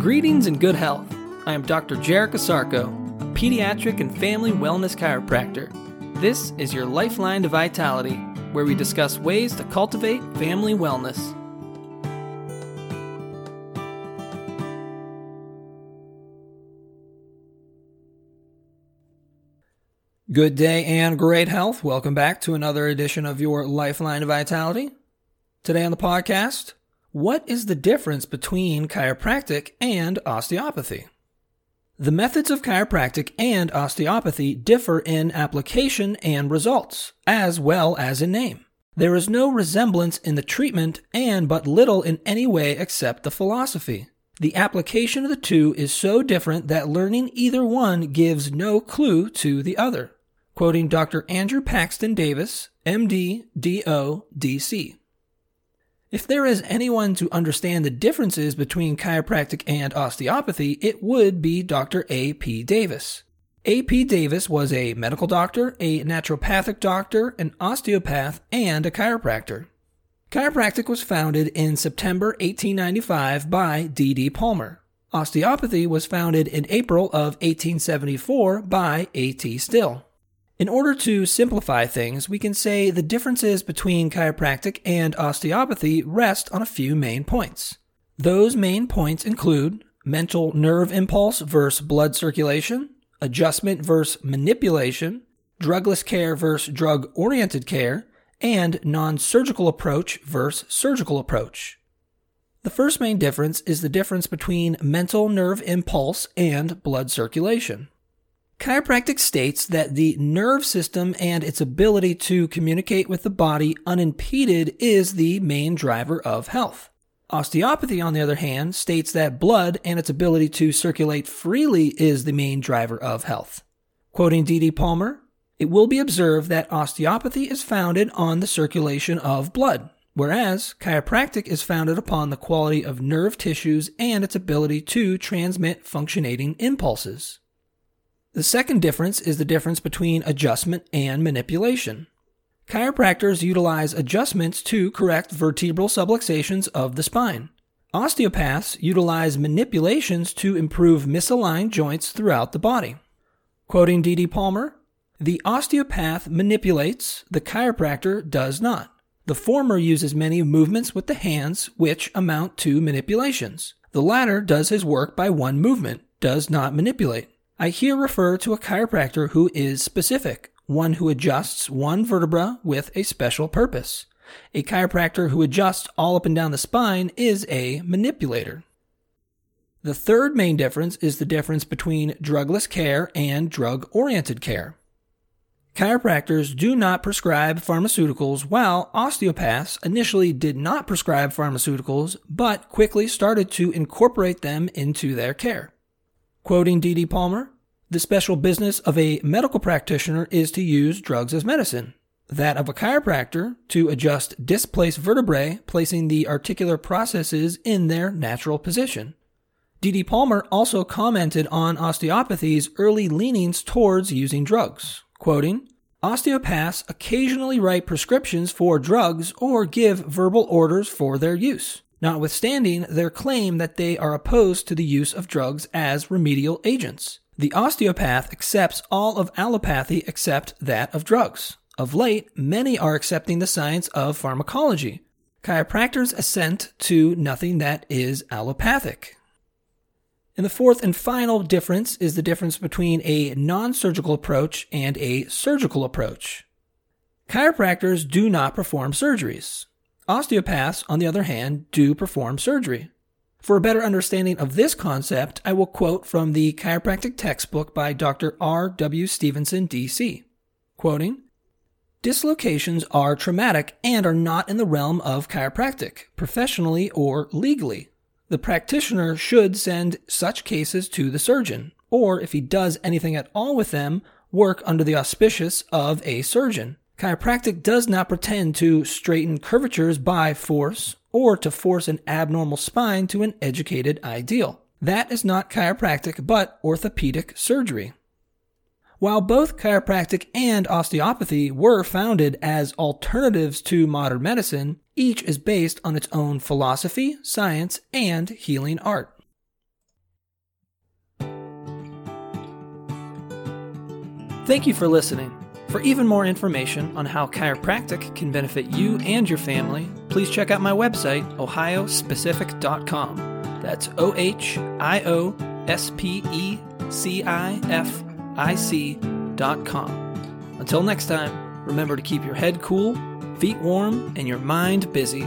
Greetings and good health. I am Dr. Jarek Asarko, a pediatric and family wellness chiropractor. This is your Lifeline to Vitality, where we discuss ways to cultivate family wellness. Good day and great health. Welcome back to another edition of your Lifeline to Vitality. Today on the podcast, what is the difference between chiropractic and osteopathy? The methods of chiropractic and osteopathy differ in application and results, as well as in name. There is no resemblance in the treatment and but little in any way except the philosophy. The application of the two is so different that learning either one gives no clue to the other. Quoting Dr. Andrew Paxton Davis, MD, DO, DC. If there is anyone to understand the differences between chiropractic and osteopathy, it would be Dr. A.P. Davis. A.P. Davis was a medical doctor, a naturopathic doctor, an osteopath, and a chiropractor. Chiropractic was founded in September 1895 by D.D. Palmer. Osteopathy was founded in April of 1874 by A.T. Still. In order to simplify things, we can say the differences between chiropractic and osteopathy rest on a few main points. Those main points include mental nerve impulse versus blood circulation, adjustment versus manipulation, drugless care versus drug oriented care, and non surgical approach versus surgical approach. The first main difference is the difference between mental nerve impulse and blood circulation. Chiropractic states that the nerve system and its ability to communicate with the body unimpeded is the main driver of health. Osteopathy, on the other hand, states that blood and its ability to circulate freely is the main driver of health. Quoting D.D. Palmer, it will be observed that osteopathy is founded on the circulation of blood, whereas chiropractic is founded upon the quality of nerve tissues and its ability to transmit functionating impulses. The second difference is the difference between adjustment and manipulation. Chiropractors utilize adjustments to correct vertebral subluxations of the spine. Osteopaths utilize manipulations to improve misaligned joints throughout the body. Quoting D.D. Palmer, the osteopath manipulates, the chiropractor does not. The former uses many movements with the hands, which amount to manipulations. The latter does his work by one movement, does not manipulate. I here refer to a chiropractor who is specific, one who adjusts one vertebra with a special purpose. A chiropractor who adjusts all up and down the spine is a manipulator. The third main difference is the difference between drugless care and drug oriented care. Chiropractors do not prescribe pharmaceuticals, while osteopaths initially did not prescribe pharmaceuticals, but quickly started to incorporate them into their care. Quoting D.D. Palmer, the special business of a medical practitioner is to use drugs as medicine. That of a chiropractor to adjust displaced vertebrae, placing the articular processes in their natural position. D.D. Palmer also commented on osteopathy's early leanings towards using drugs, quoting, Osteopaths occasionally write prescriptions for drugs or give verbal orders for their use notwithstanding their claim that they are opposed to the use of drugs as remedial agents. The osteopath accepts all of allopathy except that of drugs. Of late, many are accepting the science of pharmacology. Chiropractors assent to nothing that is allopathic. And the fourth and final difference is the difference between a non surgical approach and a surgical approach. Chiropractors do not perform surgeries. Osteopaths, on the other hand, do perform surgery. For a better understanding of this concept, I will quote from the chiropractic textbook by Dr. R. W. Stephenson, D.C. Quoting, Dislocations are traumatic and are not in the realm of chiropractic, professionally or legally. The practitioner should send such cases to the surgeon, or if he does anything at all with them, work under the auspices of a surgeon. Chiropractic does not pretend to straighten curvatures by force or to force an abnormal spine to an educated ideal. That is not chiropractic, but orthopedic surgery. While both chiropractic and osteopathy were founded as alternatives to modern medicine, each is based on its own philosophy, science, and healing art. Thank you for listening. For even more information on how chiropractic can benefit you and your family, please check out my website, ohiospecific.com. That's O H I O S P E C I F I C.com. Until next time, remember to keep your head cool, feet warm, and your mind busy.